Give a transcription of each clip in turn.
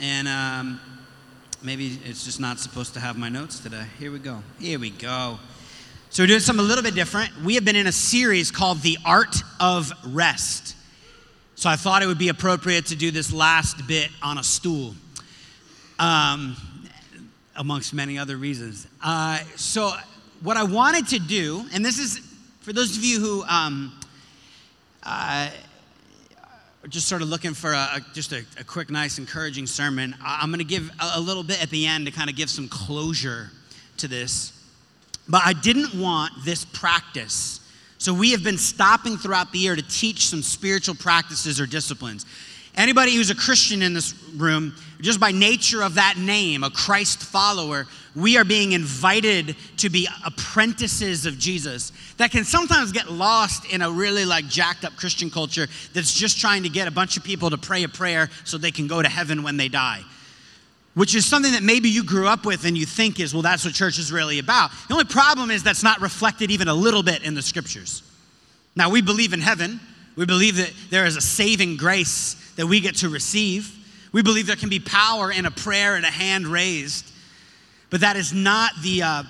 And um, maybe it's just not supposed to have my notes today. Here we go. Here we go. So we're doing something a little bit different. We have been in a series called The Art of Rest. So I thought it would be appropriate to do this last bit on a stool, um, amongst many other reasons. Uh, so, what I wanted to do, and this is for those of you who um, uh, just sort of looking for a, a just a, a, quick, nice, encouraging sermon, I'm going to give a, a little bit at the end to kind of give some closure to this. But I didn't want this practice so we have been stopping throughout the year to teach some spiritual practices or disciplines. Anybody who's a Christian in this room, just by nature of that name, a Christ follower, we are being invited to be apprentices of Jesus. That can sometimes get lost in a really like jacked up Christian culture that's just trying to get a bunch of people to pray a prayer so they can go to heaven when they die which is something that maybe you grew up with and you think is, well, that's what church is really about. The only problem is that's not reflected even a little bit in the scriptures. Now, we believe in heaven, we believe that there is a saving grace that we get to receive. We believe there can be power in a prayer and a hand raised, but that is not the, uh,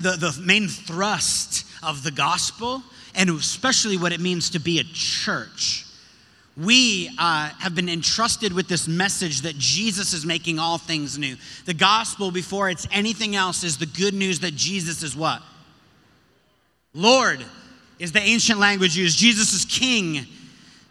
the, the main thrust of the gospel, and especially what it means to be a church we uh, have been entrusted with this message that Jesus is making all things new. The gospel, before it's anything else, is the good news that Jesus is what? Lord is the ancient language used. Jesus is king.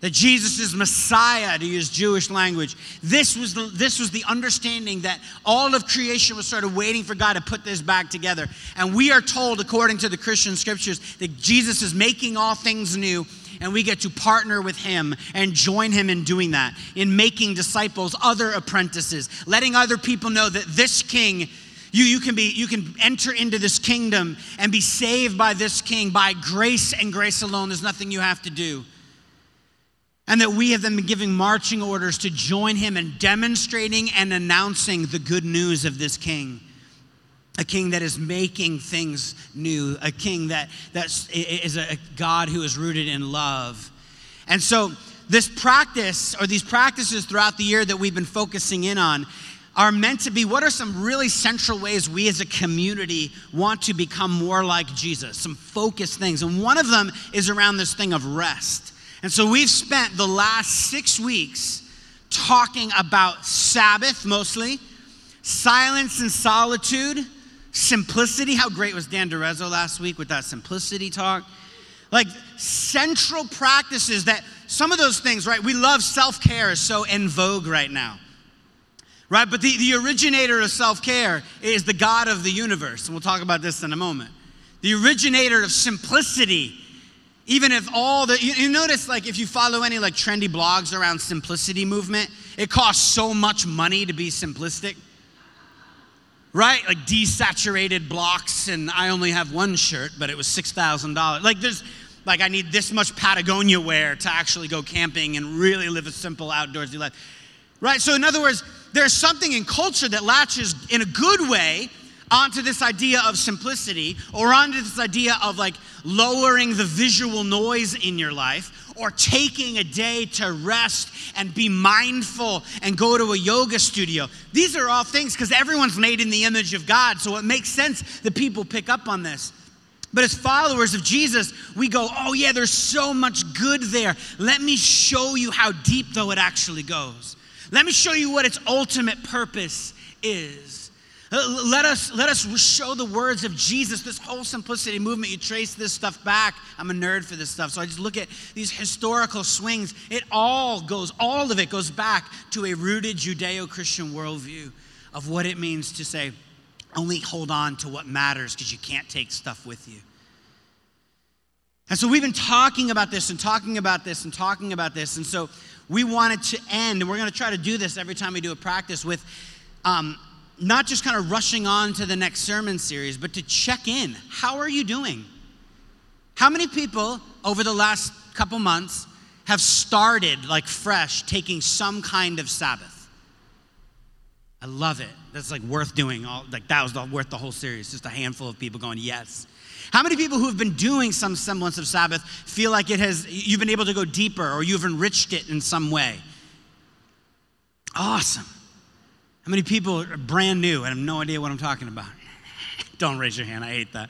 That Jesus is Messiah, to use Jewish language. This was, the, this was the understanding that all of creation was sort of waiting for God to put this back together. And we are told, according to the Christian scriptures, that Jesus is making all things new and we get to partner with him and join him in doing that, in making disciples, other apprentices, letting other people know that this king. You, you, can be, you can enter into this kingdom and be saved by this king by grace and grace alone. There's nothing you have to do. And that we have been giving marching orders to join him in demonstrating and announcing the good news of this king a king that is making things new, a king that that is a God who is rooted in love. And so, this practice or these practices throughout the year that we've been focusing in on are meant to be what are some really central ways we as a community want to become more like Jesus, some focused things. And one of them is around this thing of rest. And so, we've spent the last six weeks talking about Sabbath mostly, silence and solitude Simplicity. How great was Dan Durezzo last week with that simplicity talk? Like central practices that some of those things, right? We love self care is so in vogue right now, right? But the, the originator of self care is the God of the universe. And we'll talk about this in a moment. The originator of simplicity even if all the you, you, notice like if you follow any like trendy blogs around simplicity movement it costs so much money to be simplistic right? Like desaturated blocks, and I only have one shirt, but it was $6,000. Like, there's, like, I need this much Patagonia wear to actually go camping and really live a simple outdoorsy life, right? So, in other words, there's something in culture that latches in a good way onto this idea of simplicity or onto this idea of like lowering the visual noise in your life or taking a day to rest and be mindful and go to a yoga studio. These are all things because everyone's made in the image of God, so it makes sense that people pick up on this. But as followers of Jesus, we go, oh, yeah, there's so much good there. Let me show you how deep, though, it actually goes. Let me show you what its ultimate purpose is. Uh, let us, let us show the words of Jesus, this whole simplicity movement. You trace this stuff back. I'm a nerd for this stuff. So I just look at these historical swings. It all goes, all of it goes back to a rooted Judeo Christian worldview of what it means to say, only hold on to what matters because you can't take stuff with you. And so we've been talking about this and talking about this and talking about this. And so we wanted to end, and we're going to try to do this every time we do a practice with um, not just kind of rushing on to the next sermon series, but to check in. How are you doing? How many people over the last couple months have started like fresh taking some kind of Sabbath? I love it. That's like worth doing. All like that was the, worth the whole series. Just a handful of people going yes. How many people who have been doing some semblance of Sabbath feel like it has you've been able to go deeper or you've enriched it in some way? Awesome. How many people are brand new and have no idea what I'm talking about? Don't raise your hand. I hate that.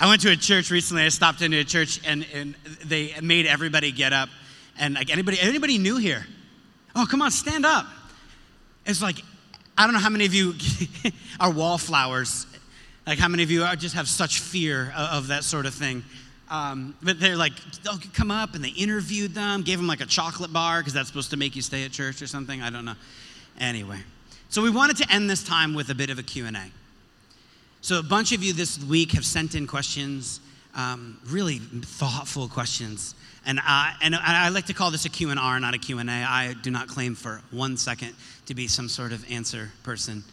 I went to a church recently. I stopped into a church and, and they made everybody get up. And like anybody, anybody new here? Oh, come on, stand up. It's like, I don't know how many of you are wallflowers. Like how many of you are, just have such fear of, of that sort of thing. Um, but they're like, they'll come up and they interviewed them, gave them like a chocolate bar because that's supposed to make you stay at church or something. I don't know. Anyway, so we wanted to end this time with a bit of a Q&A. So a bunch of you this week have sent in questions, um, really thoughtful questions. And, uh, and I like to call this a Q&R, not a Q&A. I do not claim for one second to be some sort of answer person.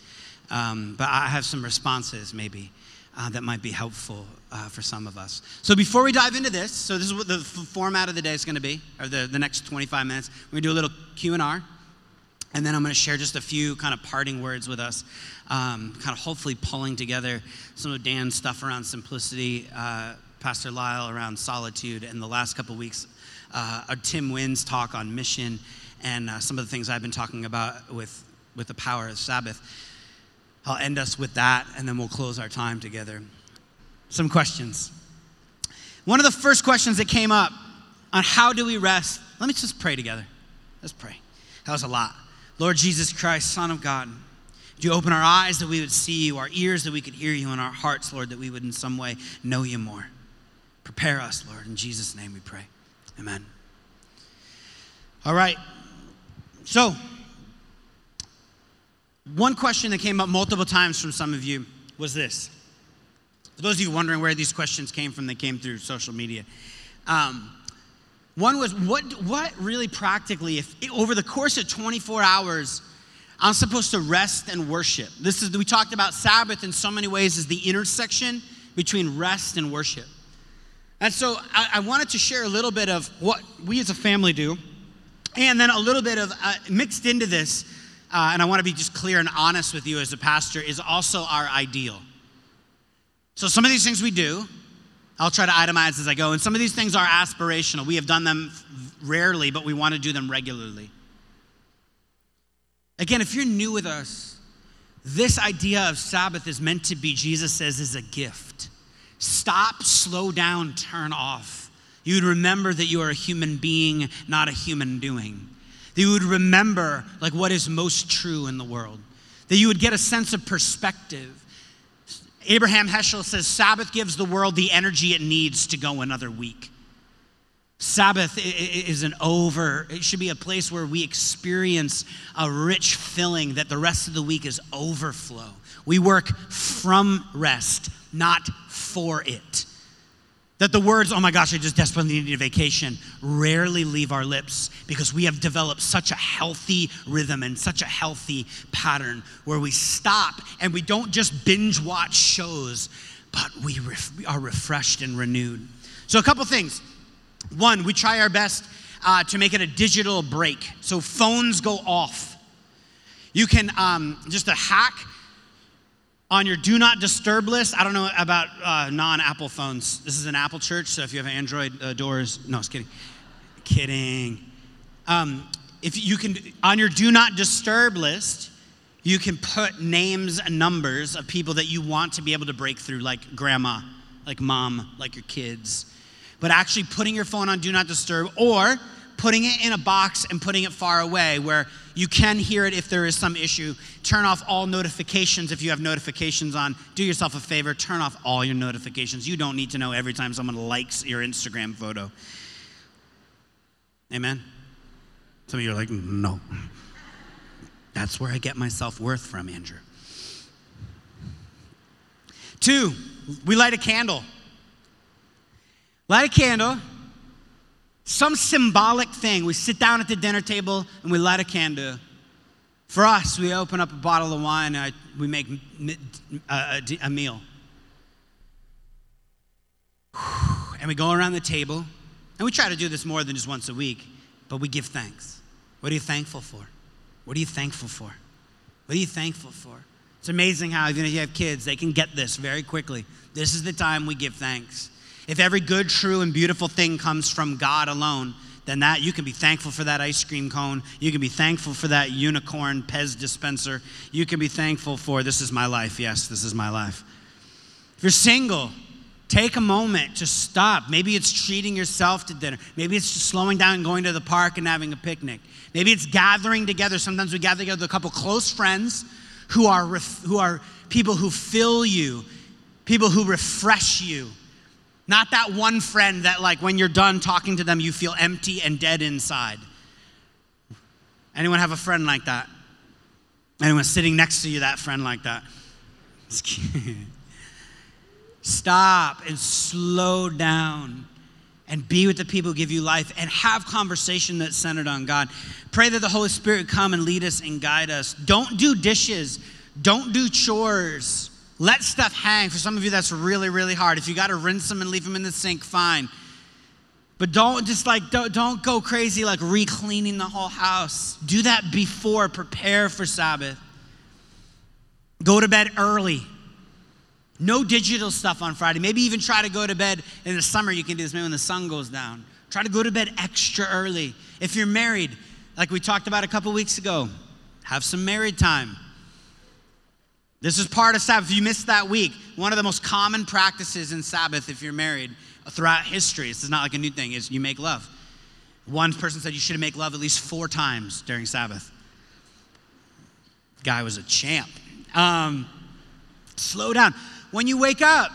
Um, but I have some responses maybe uh, that might be helpful uh, for some of us. So before we dive into this, so this is what the f- format of the day is going to be, or the, the next 25 minutes. We're going to do a little Q&R, and then I'm going to share just a few kind of parting words with us, um, kind of hopefully pulling together some of Dan's stuff around simplicity, uh, Pastor Lyle around solitude, and the last couple weeks, uh, Tim Wynn's talk on mission, and uh, some of the things I've been talking about with, with the power of Sabbath. I'll end us with that, and then we'll close our time together. Some questions. One of the first questions that came up on how do we rest, let me just pray together. Let's pray. That was a lot. Lord Jesus Christ, Son of God, would you open our eyes that we would see you, our ears that we could hear you, and our hearts, Lord, that we would in some way know you more. Prepare us, Lord. In Jesus' name we pray. Amen. All right. So, one question that came up multiple times from some of you was this. For those of you wondering where these questions came from, they came through social media. Um, one was, what, what really practically, if over the course of 24 hours, I'm supposed to rest and worship? This is, we talked about Sabbath in so many ways as the intersection between rest and worship. And so I, I wanted to share a little bit of what we as a family do, and then a little bit of uh, mixed into this uh, and I want to be just clear and honest with you as a pastor, is also our ideal. So some of these things we do, I'll try to itemize as I go, and some of these things are aspirational. We have done them rarely, but we want to do them regularly. Again, if you're new with us, this idea of Sabbath is meant to be, Jesus says, is a gift. Stop, slow down, turn off. You'd remember that you are a human being, not a human doing that you would remember like what is most true in the world, that you would get a sense of perspective. Abraham Heschel says Sabbath gives the world the energy it needs to go another week. Sabbath is an over, it should be a place where we experience a rich filling that the rest of the week is overflow. We work from rest, not for it. That the words, oh my gosh, I just desperately need a vacation, rarely leave our lips because we have developed such a healthy rhythm and such a healthy pattern where we stop and we don't just binge watch shows, but we, ref- we are refreshed and renewed. So, a couple things. One, we try our best uh, to make it a digital break. So, phones go off. You can, um, just a hack, on your do not disturb list, I don't know about uh, non Apple phones. This is an Apple church, so if you have Android uh, doors, no, just kidding. Kidding. Um, if you can, on your do not disturb list, you can put names and numbers of people that you want to be able to break through, like grandma, like mom, like your kids. But actually putting your phone on do not disturb or putting it in a box and putting it far away where you can hear it if there is some issue. Turn off all notifications if you have notifications on. Do yourself a favor, turn off all your notifications. You don't need to know every time someone likes your Instagram photo. Amen? Some of you are like, no. That's where I get my self worth from, Andrew. Two, we light a candle. Light a candle some symbolic thing. We sit down at the dinner table and we light a candle. For us, we open up a bottle of wine and we make a, meal. And we go around the table, and we try to do this more than just once a week, but we give thanks. What are you thankful for? What are you thankful for? What are you thankful for? It's amazing how, even if you have kids, they can get this very quickly. This is the time we give thanks. If every good, true, and beautiful thing comes from God alone, then that. You can be thankful for that ice cream cone. You can be thankful for that unicorn Pez dispenser. You can be thankful for this is my life. Yes, this is my life. If you're single, take a moment to stop. Maybe it's treating yourself to dinner. Maybe it's just slowing down and going to the park and having a picnic. Maybe it's gathering together. Sometimes we gather together with a couple close friends who are, who are people who fill you, people who refresh you. Not that one friend that, like, when you're done talking to them, you feel empty and dead inside. Anyone have a friend like that? Anyone sitting next to you, that friend like that? Stop and slow down and be with the people who give you life and have conversation that's centered on God. Pray that the Holy Spirit come and lead us and guide us. Don't do dishes. Don't do chores. Let stuff hang. For some of you, that's really, really hard. If you got to rinse them and leave them in the sink, fine. But don't just like, don't, don't go crazy like re-cleaning the whole house. Do that before, prepare for Sabbath. Go to bed early. No digital stuff on Friday. Maybe even try to go to bed in the summer. You can do this maybe when the sun goes down. Try to go to bed extra early. If you're married, like we talked about a couple weeks ago, have some married time. This is part of Sabbath. If you missed that week, one of the most common practices in Sabbath, if you're married throughout history, this is not like a new thing, is you make love. One person said you should make love at least four times during Sabbath. Guy was a champ. Um, slow down. When you wake up,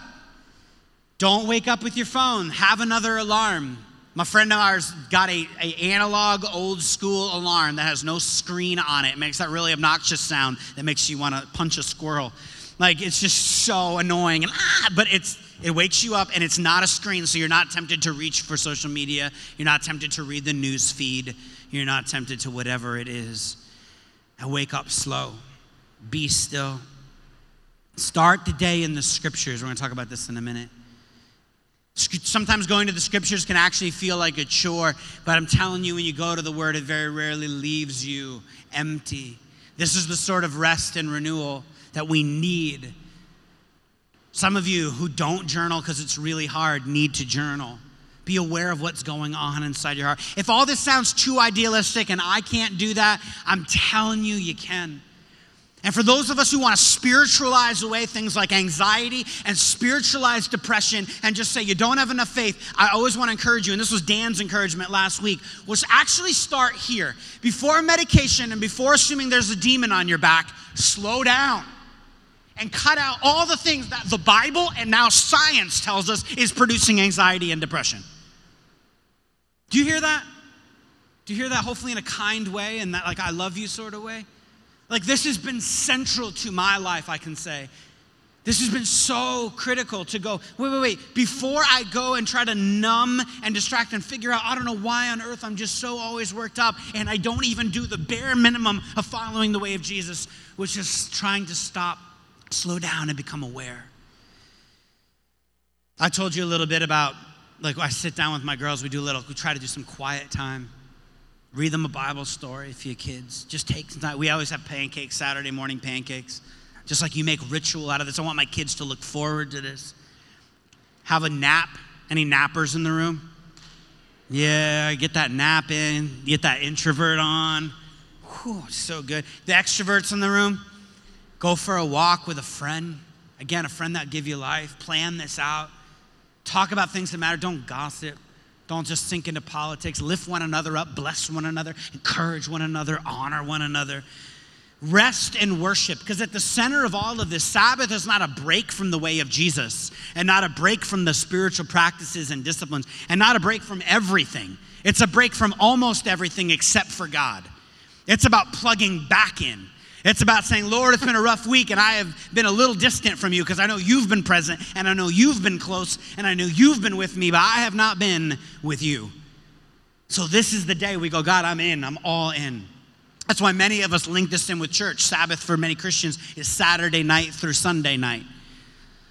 don't wake up with your phone. Have another alarm. My friend of ours got a, a analog old school alarm that has no screen on it. It makes that really obnoxious sound that makes you want to punch a squirrel. Like it's just so annoying and ah, but it's it wakes you up and it's not a screen, so you're not tempted to reach for social media. You're not tempted to read the news feed. You're not tempted to whatever it is. And wake up slow. Be still. Start the day in the scriptures. We're going to talk about this in a minute. Sometimes going to the scriptures can actually feel like a chore, but I'm telling you, when you go to the word, it very rarely leaves you empty. This is the sort of rest and renewal that we need. Some of you who don't journal because it's really hard need to journal. Be aware of what's going on inside your heart. If all this sounds too idealistic and I can't do that, I'm telling you, you can. And for those of us who want to spiritualize away things like anxiety and spiritualize depression and just say you don't have enough faith, I always want to encourage you, and this was Dan's encouragement last week, was actually start here. Before medication and before assuming there's a demon on your back, slow down and cut out all the things that the Bible and now science tells us is producing anxiety and depression. Do you hear that? Do you hear that? Hopefully in a kind way and that like I love you sort of way. Like, this has been central to my life, I can say. This has been so critical to go, wait, wait, wait. Before I go and try to numb and distract and figure out, I don't know why on earth I'm just so always worked up and I don't even do the bare minimum of following the way of Jesus, which is trying to stop, slow down, and become aware. I told you a little bit about, like, I sit down with my girls, we do a little, we try to do some quiet time. Read them a Bible story for your kids. Just take some time. We always have pancakes, Saturday morning pancakes. Just like you make ritual out of this. I want my kids to look forward to this. Have a nap. Any nappers in the room? Yeah, get that nap in, get that introvert on. Whew, so good. The extroverts in the room, go for a walk with a friend. Again, a friend that give you life. Plan this out. Talk about things that matter. Don't gossip. Don't just sink into politics. Lift one another up, bless one another, encourage one another, honor one another. Rest and worship, because at the center of all of this, Sabbath is not a break from the way of Jesus, and not a break from the spiritual practices and disciplines, and not a break from everything. It's a break from almost everything except for God. It's about plugging back in. It's about saying, Lord, it's been a rough week and I have been a little distant from you because I know you've been present and I know you've been close and I know you've been with me, but I have not been with you. So this is the day we go, God, I'm in, I'm all in. That's why many of us link this in with church. Sabbath for many Christians is Saturday night through Sunday night.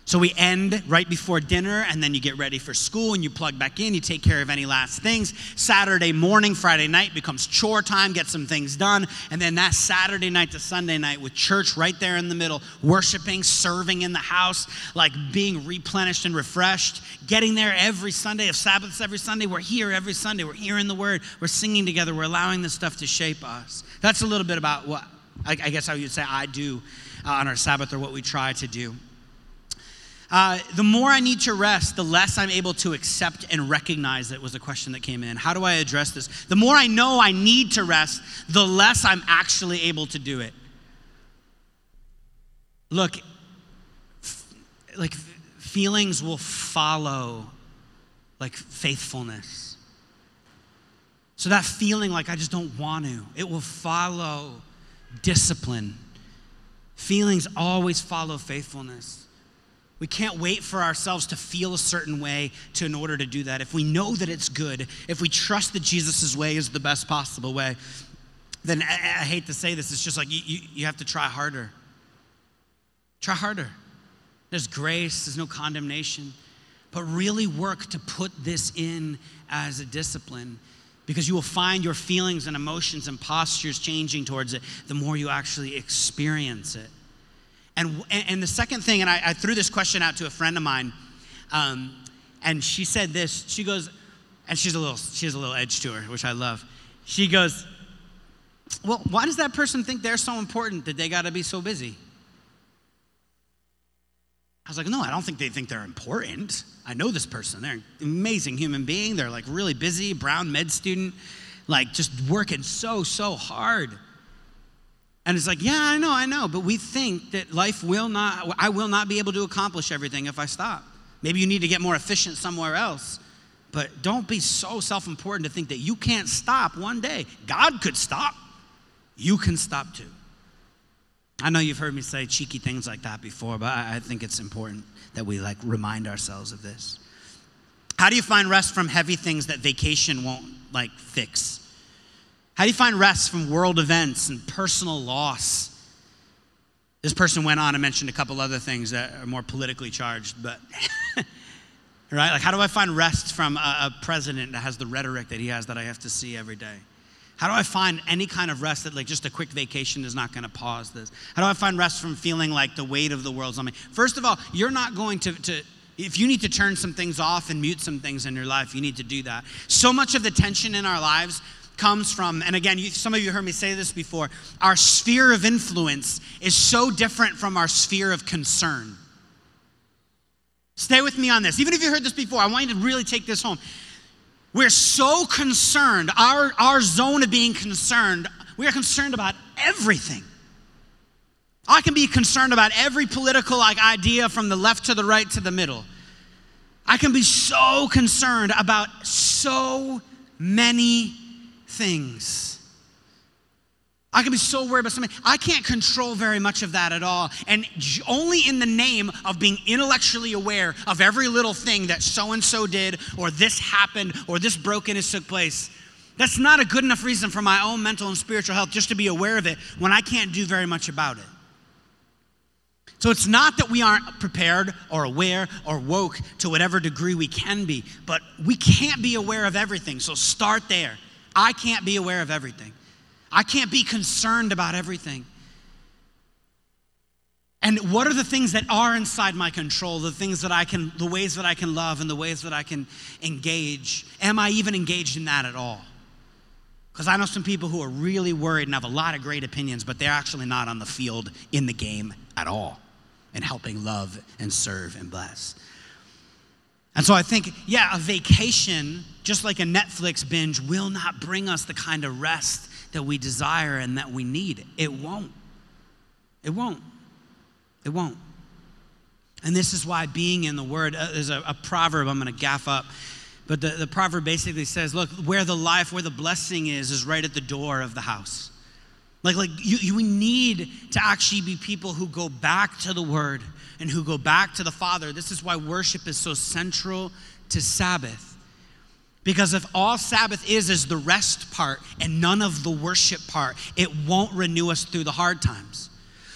So we end right before dinner, and then you get ready for school and you plug back in. You take care of any last things. Saturday morning, Friday night becomes chore time, get some things done. And then that Saturday night to Sunday night with church right there in the middle, worshiping, serving in the house, like being replenished and refreshed, getting there every Sunday, of Sabbaths every Sunday. We're here every Sunday. We're hearing the word. We're singing together. We're allowing this stuff to shape us. That's a little bit about what I, guess I would say I do uh, on our Sabbath or what we try to do. Uh, the more I need to rest, the less I'm able to accept and recognize it was a question that came in. How do I address this? The more I know I need to rest, the less I'm actually able to do it. Look, f- like feelings will follow like faithfulness. So that feeling like I just don't want to, it will follow discipline. Feelings always follow faithfulness. We can't wait for ourselves to feel a certain way to, in order to do that. If we know that it's good, if we trust that Jesus' way is the best possible way, then I, I hate to say this, it's just like you, you, you have to try harder. Try harder. There's grace, there's no condemnation. But really work to put this in as a discipline because you will find your feelings and emotions and postures changing towards it the more you actually experience it. And, and the second thing, and I, I threw this question out to a friend of mine, um, and she said this. She goes, and she's a little, she has a little edge to her, which I love. She goes, well, why does that person think they're so important that they got to be so busy? I was like, no, I don't think they think they're important. I know this person. They're an amazing human being. They're like really busy, brown med student, like just working so, so hard. And it's like, yeah, I know, I know, but we think that life will not, I will not be able to accomplish everything if I stop. Maybe you need to get more efficient somewhere else. But don't be so self important to think that you can't stop one day. God could stop. You can stop too. I know you've heard me say cheeky things like that before, but I think it's important that we like remind ourselves of this. How do you find rest from heavy things that vacation won't like fix? How do you find rest from world events and personal loss? This person went on and mentioned a couple other things that are more politically charged, but, right? Like, how do I find rest from a, a, president that has the rhetoric that he has that I have to see every day? How do I find any kind of rest that, like, just a quick vacation is not going to pause this? How do I find rest from feeling like the weight of the world's on me? First of all, you're not going to, to if you need to turn some things off and mute some things in your life, you need to do that. So much of the tension in our lives comes from, and again, you, some of you heard me say this before, our sphere of influence is so different from our sphere of concern. Stay with me on this. Even if you heard this before, I want you to really take this home. We're so concerned, our, our zone of being concerned, we are concerned about everything. I can be concerned about every political like idea from the left to the right to the middle. I can be so concerned about so many things. I can be so worried about something. I can't control very much of that at all. And only in the name of being intellectually aware of every little thing that so and so did, or this happened, or this brokenness took place. That's not a good enough reason for my own mental and spiritual health just to be aware of it when I can't do very much about it. So it's not that we aren't prepared or aware or woke to whatever degree we can be, but we can't be aware of everything. So start there. I can't be aware of everything. I can't be concerned about everything. And what are the things that are inside my control? The things that I can, the ways that I can love and the ways that I can engage. Am I even engaged in that at all? Because I know some people who are really worried and have a lot of great opinions, but they're actually not on the field in the game at all and helping love and serve and bless. And so I think, yeah, a vacation, just like a Netflix binge, will not bring us the kind of rest that we desire and that we need. It won't. It won't. It won't. And this is why being in the Word, uh, there's a, a proverb I'm going to gaff up, but the, the proverb basically says, look, where the life, where the blessing is, is right at the door of the house. Like, like you, you need to actually be people who go back to the Word and who go back to the Father. This is why worship is so central to Sabbath. Because if all Sabbath is is the rest part and none of the worship part, it won't renew us through the hard times.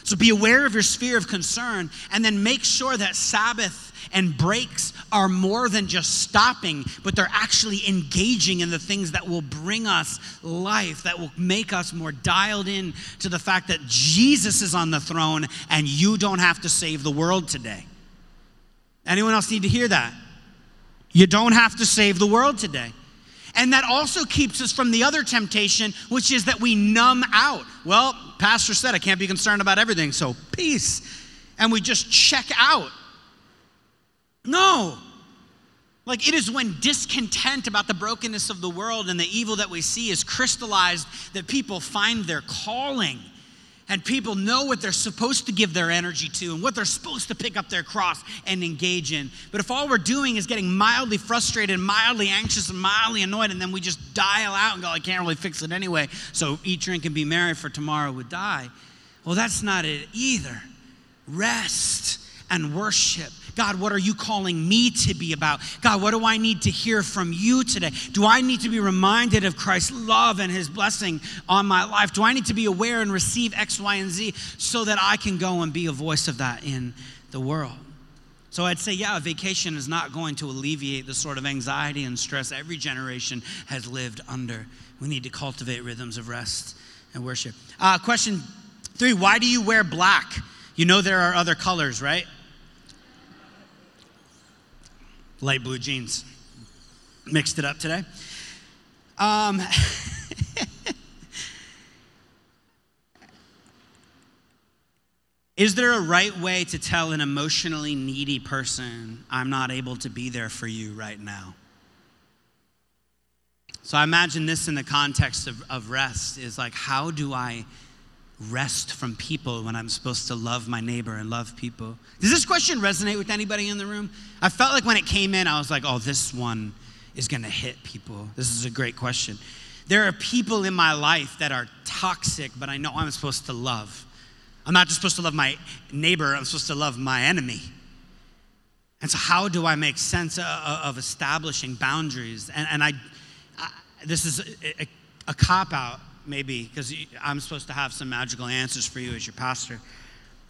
So be aware of your sphere of concern and then make sure that Sabbath and breaks are more than just stopping, but they're actually engaging in the things that will bring us life, that will make us more dialed in to the fact that Jesus is on the throne and you don't have to save the world today. Anyone else need to hear that? You don't have to save the world today. And that also keeps us from the other temptation, which is that we numb out. Well, Pastor said I can't be concerned about everything, so peace. And we just check out. No. Like it is when discontent about the brokenness of the world and the evil that we see is crystallized that people find their calling and people know what they're supposed to give their energy to and what they're supposed to pick up their cross and engage in. But if all we're doing is getting mildly frustrated, mildly anxious, and mildly annoyed, and then we just dial out and go, I can't really fix it anyway, so eat, drink, and be merry, for tomorrow would die. Well, that's not it either. Rest and worship God, what are you calling me to be about? God, what do I need to hear from you today? Do I need to be reminded of Christ's love and his blessing on my life? Do I need to be aware and receive X, Y, and Z so that I can go and be a voice of that in the world? So I'd say, yeah, a vacation is not going to alleviate the sort of anxiety and stress every generation has lived under. We need to cultivate rhythms of rest and worship. Uh, question three Why do you wear black? You know there are other colors, right? Light blue jeans. Mixed it up today. Um, Is there a right way to tell an emotionally needy person, I'm not able to be there for you right now? So I imagine this in the context of, of rest is like, how do I rest from people when I'm supposed to love my neighbor and love people? Does this question resonate with anybody in the room? I felt like when it came in, I was like, oh, this one is gonna hit people. This is a great question. There are people in my life that are toxic, but I know I'm supposed to love. I'm not just supposed to love my neighbor, I'm supposed to love my enemy. And so, how do I make sense of establishing boundaries? And, and I, I, this is a, a, a cop out maybe, because I'm supposed to have some magical answers for you as your pastor.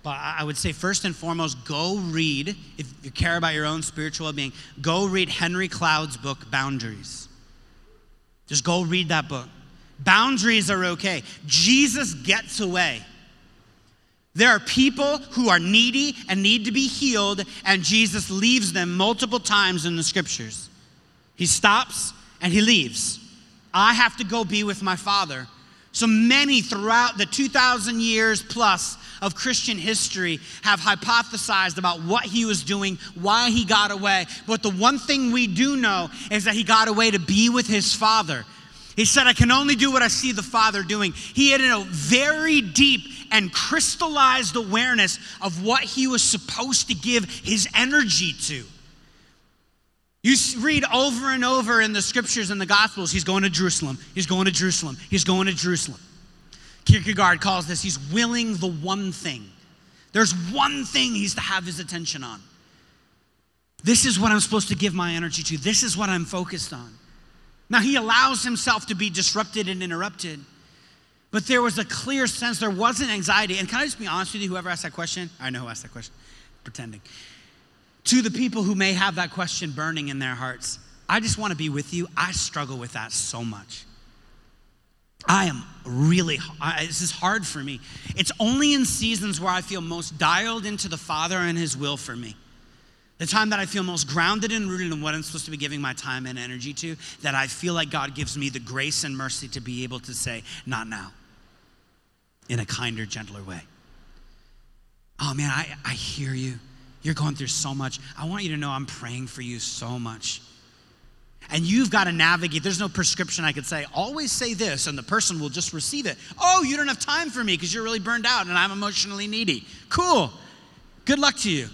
But I would say, first and foremost, go read, if you care about your own spiritual well being, go read Henry Cloud's book, Boundaries. Just go read that book. Boundaries are okay. Jesus gets away. There are people who are needy and need to be healed, and Jesus leaves them multiple times in the scriptures. He stops and he leaves. I have to go be with my Father. So many throughout the 2,000 years plus of Christian history have hypothesized about what he was doing, why he got away. But the one thing we do know is that he got away to be with his Father. He said, I can only do what I see the Father doing. He had a very deep and crystallized awareness of what he was supposed to give his energy to. You read over and over in the scriptures and the gospels, he's going to Jerusalem, he's going to Jerusalem, he's going to Jerusalem. Kierkegaard calls this, he's willing the one thing. There's one thing he's to have his attention on. This is what I'm supposed to give my energy to. This is what I'm focused on. Now, he allows himself to be disrupted and interrupted, but there was a clear sense, there wasn't anxiety. And can I just be honest with you, whoever asked that question? I know who asked that question, pretending to the people who may have that question burning in their hearts, I just want to be with you. I struggle with that so much. I am really, I, this is hard for me. It's only in seasons where I feel most dialed into the Father and His will for me. The time that I feel most grounded and rooted in what I'm supposed to be giving my time and energy to, that I feel like God gives me the grace and mercy to be able to say, not now, in a kinder, gentler way. Oh man, I, I hear you. You're going through so much. I want you to know I'm praying for you so much. And you've got to navigate. There's no prescription I could say, always say this, and the person will just receive it. Oh, you don't have time for me because you're really burned out and I'm emotionally needy. Cool. Good luck to you.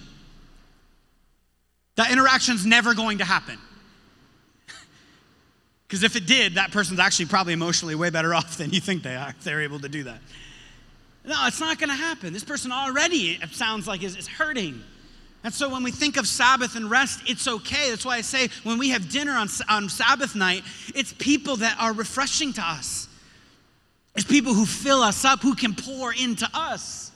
That interaction's never going to happen. Because if it did, that person's actually probably emotionally way better off than you think they are if they're able to do that. No, it's not going to happen. This person already, it sounds like, is, is hurting. And so when we think of Sabbath and rest, it's okay. That's why I say when we have dinner on, on Sabbath night, it's people that are refreshing to us. It's people who fill us up, who can pour into us.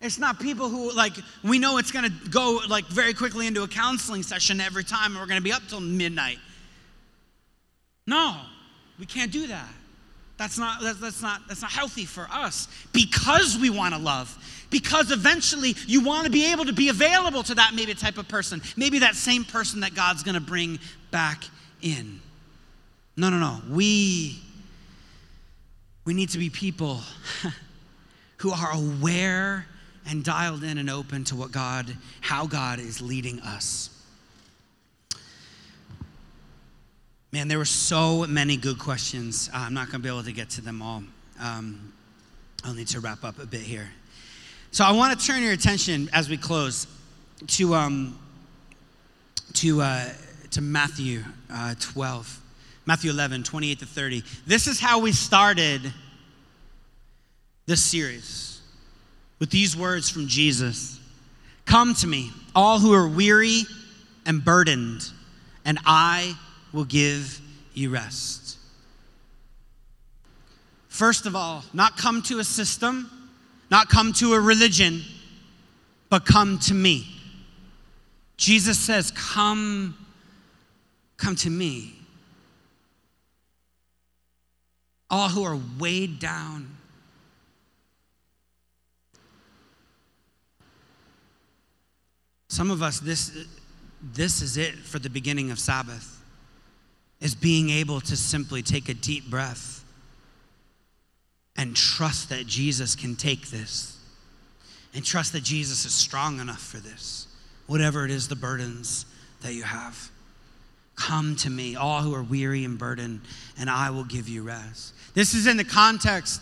It's not people who like we know it's going to go like very quickly into a counseling session every time and we're going to be up till midnight. No, we can't do that. That's not, that's, that's, not, that's not healthy for us because we want to love. Because eventually you want to be able to be available to that maybe type of person. Maybe that same person that God's going to bring back in. No, no, no. We, we need to be people who are aware and dialed in and open to what God, how God is leading us. Man, there were so many good questions. I'm not going to be able to get to them all. Um, I'll need to wrap up a bit here. So I want to turn your attention as we close to um, to uh, to Matthew uh, 12, Matthew 11, 28 to 30. This is how we started this series with these words from Jesus: "Come to me, all who are weary and burdened, and I." will give you rest. First of all, not come to a system, not come to a religion, but come to me. Jesus says, Come, come to me. All who are weighed down. Some of us, this, this is it for the beginning of Sabbath is being able to simply take a deep breath and trust that Jesus can take this and trust that Jesus is strong enough for this, whatever it is, the burdens that you have. Come to me, all who are weary and burdened, and I will give you rest. This is in the context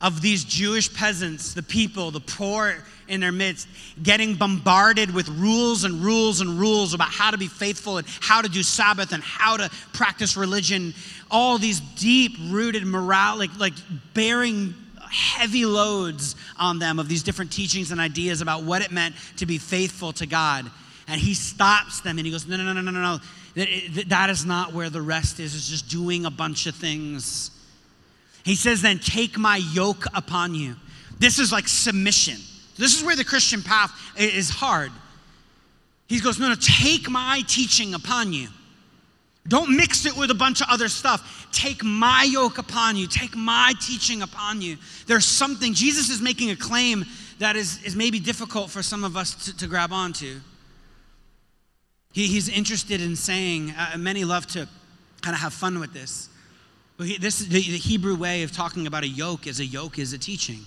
of these Jewish peasants, the people, the poor in their midst, getting bombarded with rules and rules and rules about how to be faithful and how to do Sabbath and how to practice religion. All these deep rooted morale, like, like bearing heavy loads on them of these different teachings and ideas about what it meant to be faithful to God. And he stops them and he goes, No, no, no, no, no, no. That, that is not where the rest is. It's just doing a bunch of things he says, then take my yoke upon you. This is like submission. This is where the Christian path is hard. He goes, no, no, take my teaching upon you. Don't mix it with a bunch of other stuff. Take my yoke upon you. Take my teaching upon you. There's something, Jesus is making a claim that is, is maybe difficult for some of us to, to grab onto. He, he's interested in saying, uh, many love to kind of have fun with this. This the, the Hebrew way of talking about a yoke is a yoke is a teaching.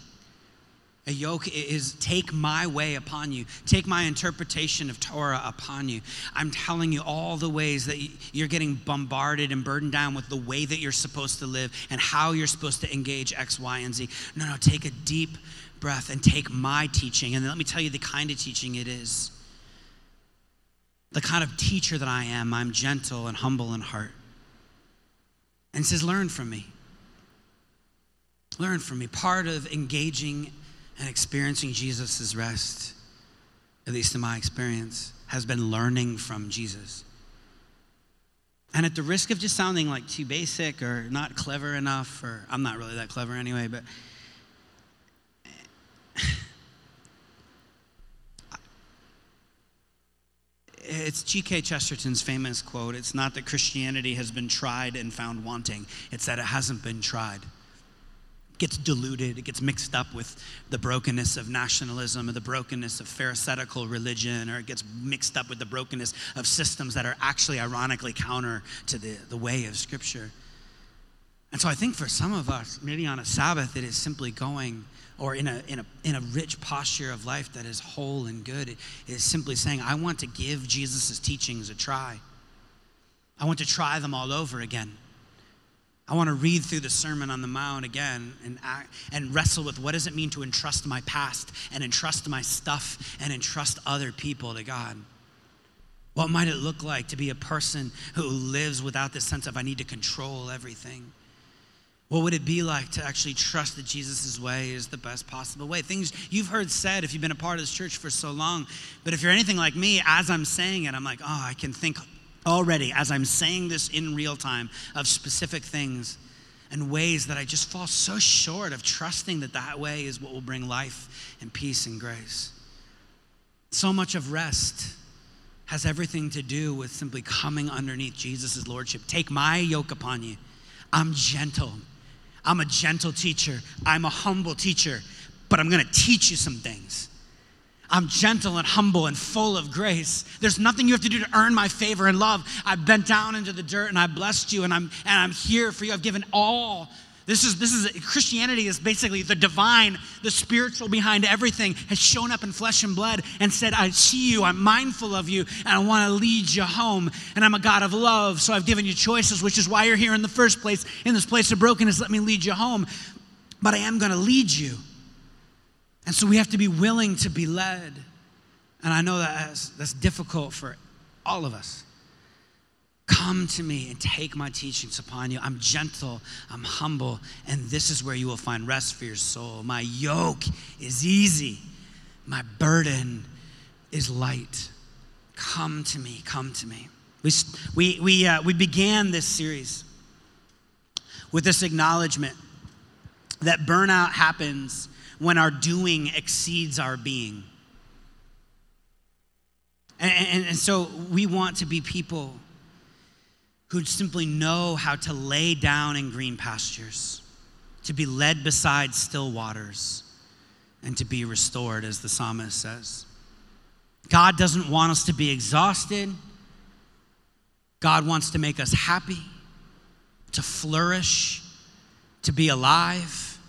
A yoke is take my way upon you, take my interpretation of Torah upon you. I'm telling you all the ways that you're getting bombarded and burdened down with the way that you're supposed to live and how you're supposed to engage X, Y, and Z. No, no, take a deep breath and take my teaching. And let me tell you the kind of teaching it is. The kind of teacher that I am, I'm gentle and humble in heart and says, Learn from me. Learn from me. Part of engaging and experiencing Jesus' rest, at least in my experience, has been learning from Jesus. And at the risk of just sounding like too basic or not clever enough, or I'm not really that clever anyway, but it's G.K. Chesterton's famous quote it's not that Christianity has been tried and found wanting, it's that it hasn't been tried. It gets diluted, it gets mixed up with the brokenness of nationalism or the brokenness of Pharisaical religion, or it gets mixed up with the brokenness of systems that are actually ironically counter to the, the way of Scripture. And so I think for some of us, maybe on a Sabbath, it is simply going or in a, in, a, in a rich posture of life that is whole and good it is simply saying, I want to give Jesus' teachings a try. I want to try them all over again. I want to read through the Sermon on the Mount again and, and wrestle with what does it mean to entrust my past and entrust my stuff and entrust other people to God. What might it look like to be a person who lives without this sense of I need to control everything? What would it be like to actually trust that Jesus' way is the best possible way? Things you've heard said if you've been a part of this church for so long. But if you're anything like me, as I'm saying it, I'm like, oh, I can think already as I'm saying this in real time of specific things and ways that I just fall so short of trusting that that way is what will bring life and peace and grace. So much of rest has everything to do with simply coming underneath Jesus' lordship. Take my yoke upon you. I'm gentle. I'm a gentle teacher. I'm a humble teacher, but I'm to teach you some things. I'm gentle and humble and full of grace. There's nothing you have to do to earn my favor and love. I bent down into the dirt and I blessed you and I'm and I'm here for you. I've given all. This is this is Christianity is basically the divine, the spiritual behind everything has shown up in flesh and blood and said, "I see you. I'm mindful of you and I want to lead you home. And I'm a God of love, so I've given you choices, which is why you're here in the first place. In this place of brokenness, let me lead you home. But I am going to lead you." And so we have to be willing to be led. And I know that that's, that's difficult for all of us. Come to me and take my teachings upon you. I'm gentle, I'm humble, and this is where you will find rest for your soul. My yoke is easy, my burden is light. Come to me, come to me. We, we, we, uh, we began this series with this acknowledgement that burnout happens when our doing exceeds our being. And, and, and, so we want to be people who simply know how to lay down in green pastures, to be led beside still waters, and to be restored, as the psalmist says. God doesn't want us to be exhausted. God wants to make us happy, to flourish, to be alive.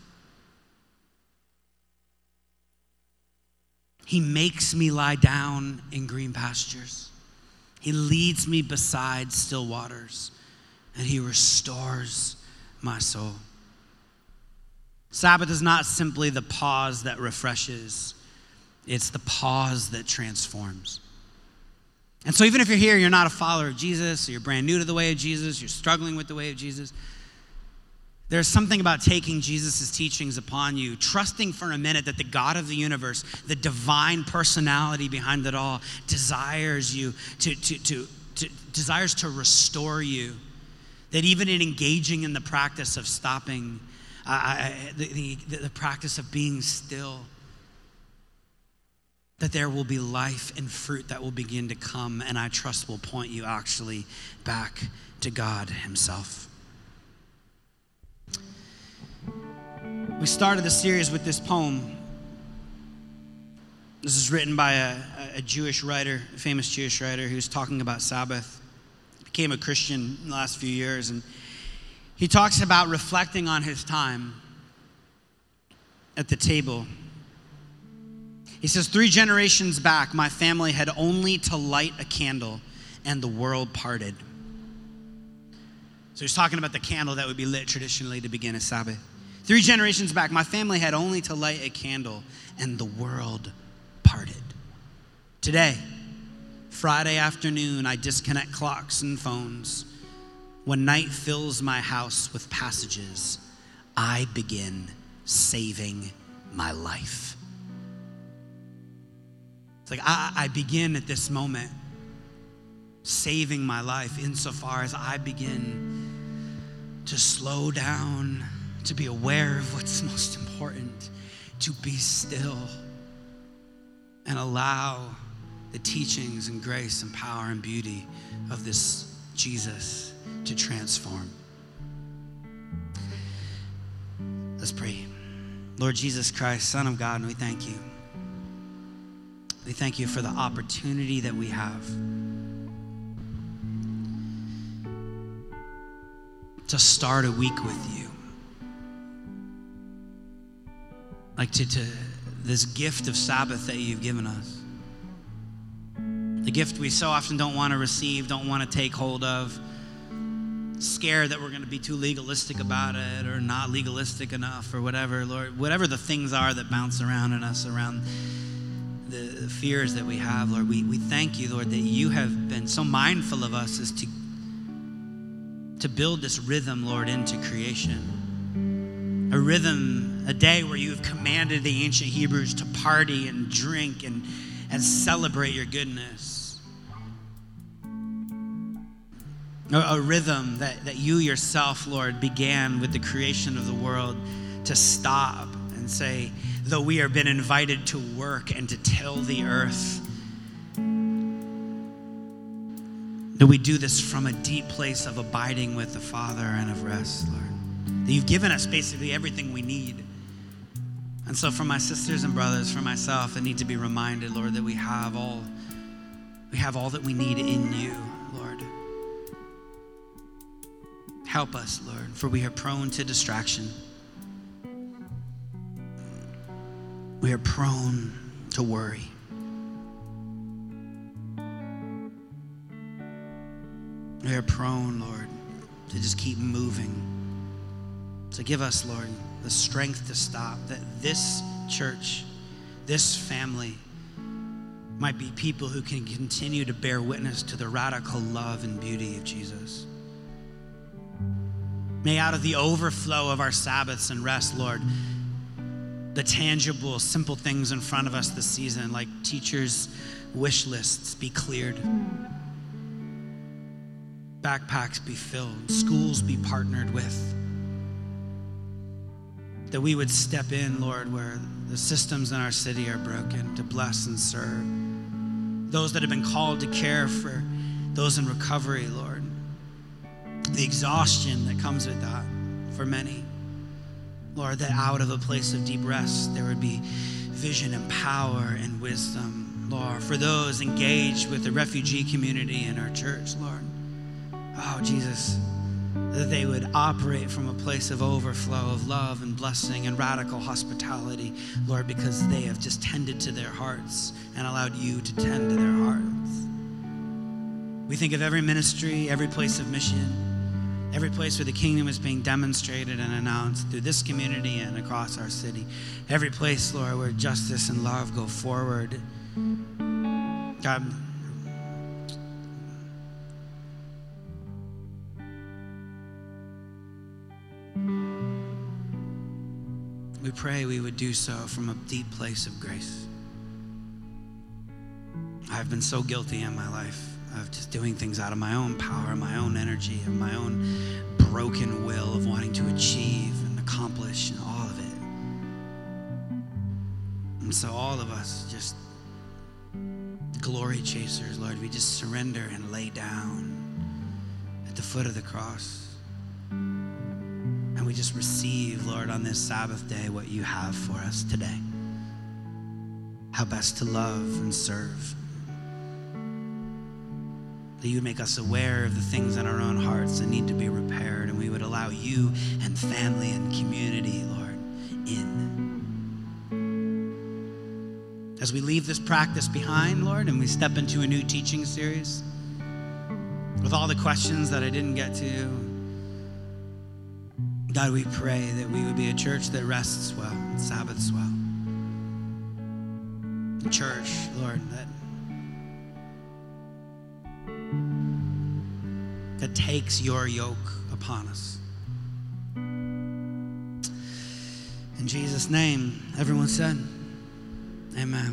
He makes me lie down in green pastures. He leads me beside still waters, and He restores my soul. Sabbath is not simply the pause that refreshes, it's the pause that transforms. And so, even if you're here, you're not a follower of Jesus, or you're brand new to the way of Jesus, you're struggling with the way of Jesus, there's something about taking Jesus' teachings upon you, trusting for a minute that the God of the universe, the divine personality behind it all, desires you to, to, to, to desires to restore you. That even in engaging in the practice of stopping, uh, the, the, the practice of being still, that there will be life and fruit that will begin to come, and I trust will point you actually back to God Himself. We started the series with this poem. This is written by a, a Jewish writer, a famous Jewish writer, who's talking about Sabbath. Became a Christian in the last few years, and he talks about reflecting on his time at the table. He says, Three generations back, my family had only to light a candle, and the world parted. So he's talking about the candle that would be lit traditionally to begin a Sabbath. Three generations back, my family had only to light a candle and the world parted. Today, Friday afternoon, I disconnect clocks and phones. When night fills my house with passages, I begin saving my life. It's like I, I begin at this moment saving my life insofar as I begin to slow down to be aware of what's most important, to be still and allow the teachings and grace and power and beauty of this Jesus to transform. Let's pray. Lord Jesus Christ, Son of God, and we thank you. We thank you for the opportunity that we have to start a week with you. Like to, to this gift of Sabbath that you've given us. The gift we so often don't want to receive, don't want to take hold of, scared that we're going to be too legalistic about it or not legalistic enough or whatever, Lord. Whatever the things are that bounce around in us, around the fears that we have, Lord, we, we thank you, Lord, that you have been so mindful of us as to, to build this rhythm, Lord, into creation. A rhythm a day where you have commanded the ancient Hebrews to party and drink and, and celebrate your goodness. A, a rhythm that, that you yourself, Lord, began with the creation of the world to stop and say, though we have been invited to work and to till the earth, that we do this from a deep place of abiding with the Father and of rest, Lord. That you've given us basically everything we need. And so, for my sisters and brothers, for myself, I need to be reminded, Lord, that we have all, we have all that we need in you, Lord. Help us, Lord, for we are prone to distraction. We are prone to worry. We are prone, Lord, to just keep moving. So give us, Lord, the strength to stop, that this church, this family, might be people who can continue to bear witness to the radical love and beauty of Jesus. May out of the overflow of our Sabbaths and rest, Lord, the tangible, simple things in front of us this season, like teachers' wish lists, be cleared backpacks be filled, schools be partnered with. That we would step in, Lord, where the systems in our city are broken to bless and serve. Those that have been called to care for those in recovery, Lord. The exhaustion that comes with that for many. Lord, that out of a place of deep rest, there would be vision and power and wisdom, Lord, for those engaged with the refugee community in our church, Lord oh, Jesus, that they would operate from a place of overflow of love and blessing and radical hospitality, Lord, because they have just tended to their hearts and allowed you to tend to their hearts. We think of every ministry, every place of mission, every place where the kingdom is being demonstrated and announced through this community and across our city. Every place, Lord, where justice and love go forward. God, We pray we would do so from a deep place of grace. I've been so guilty in my life of just doing things out of my own power, my own energy, and my own broken will of wanting to achieve and accomplish and all of it. And so, all of us, just glory chasers, Lord, we just surrender and lay down at the foot of the cross. And we just receive, Lord, on this Sabbath day what you have for us today. How best to love and serve. That you make us aware of the things in our own hearts that need to be repaired, and we would allow you and family and community, Lord, in. As we leave this practice behind, Lord, and we step into a new teaching series with all the questions that I didn't get to, God, we pray that we would be a church that rests well, and Sabbaths well. A church, Lord, that that takes your yoke upon us. In Jesus' name, everyone said, Amen.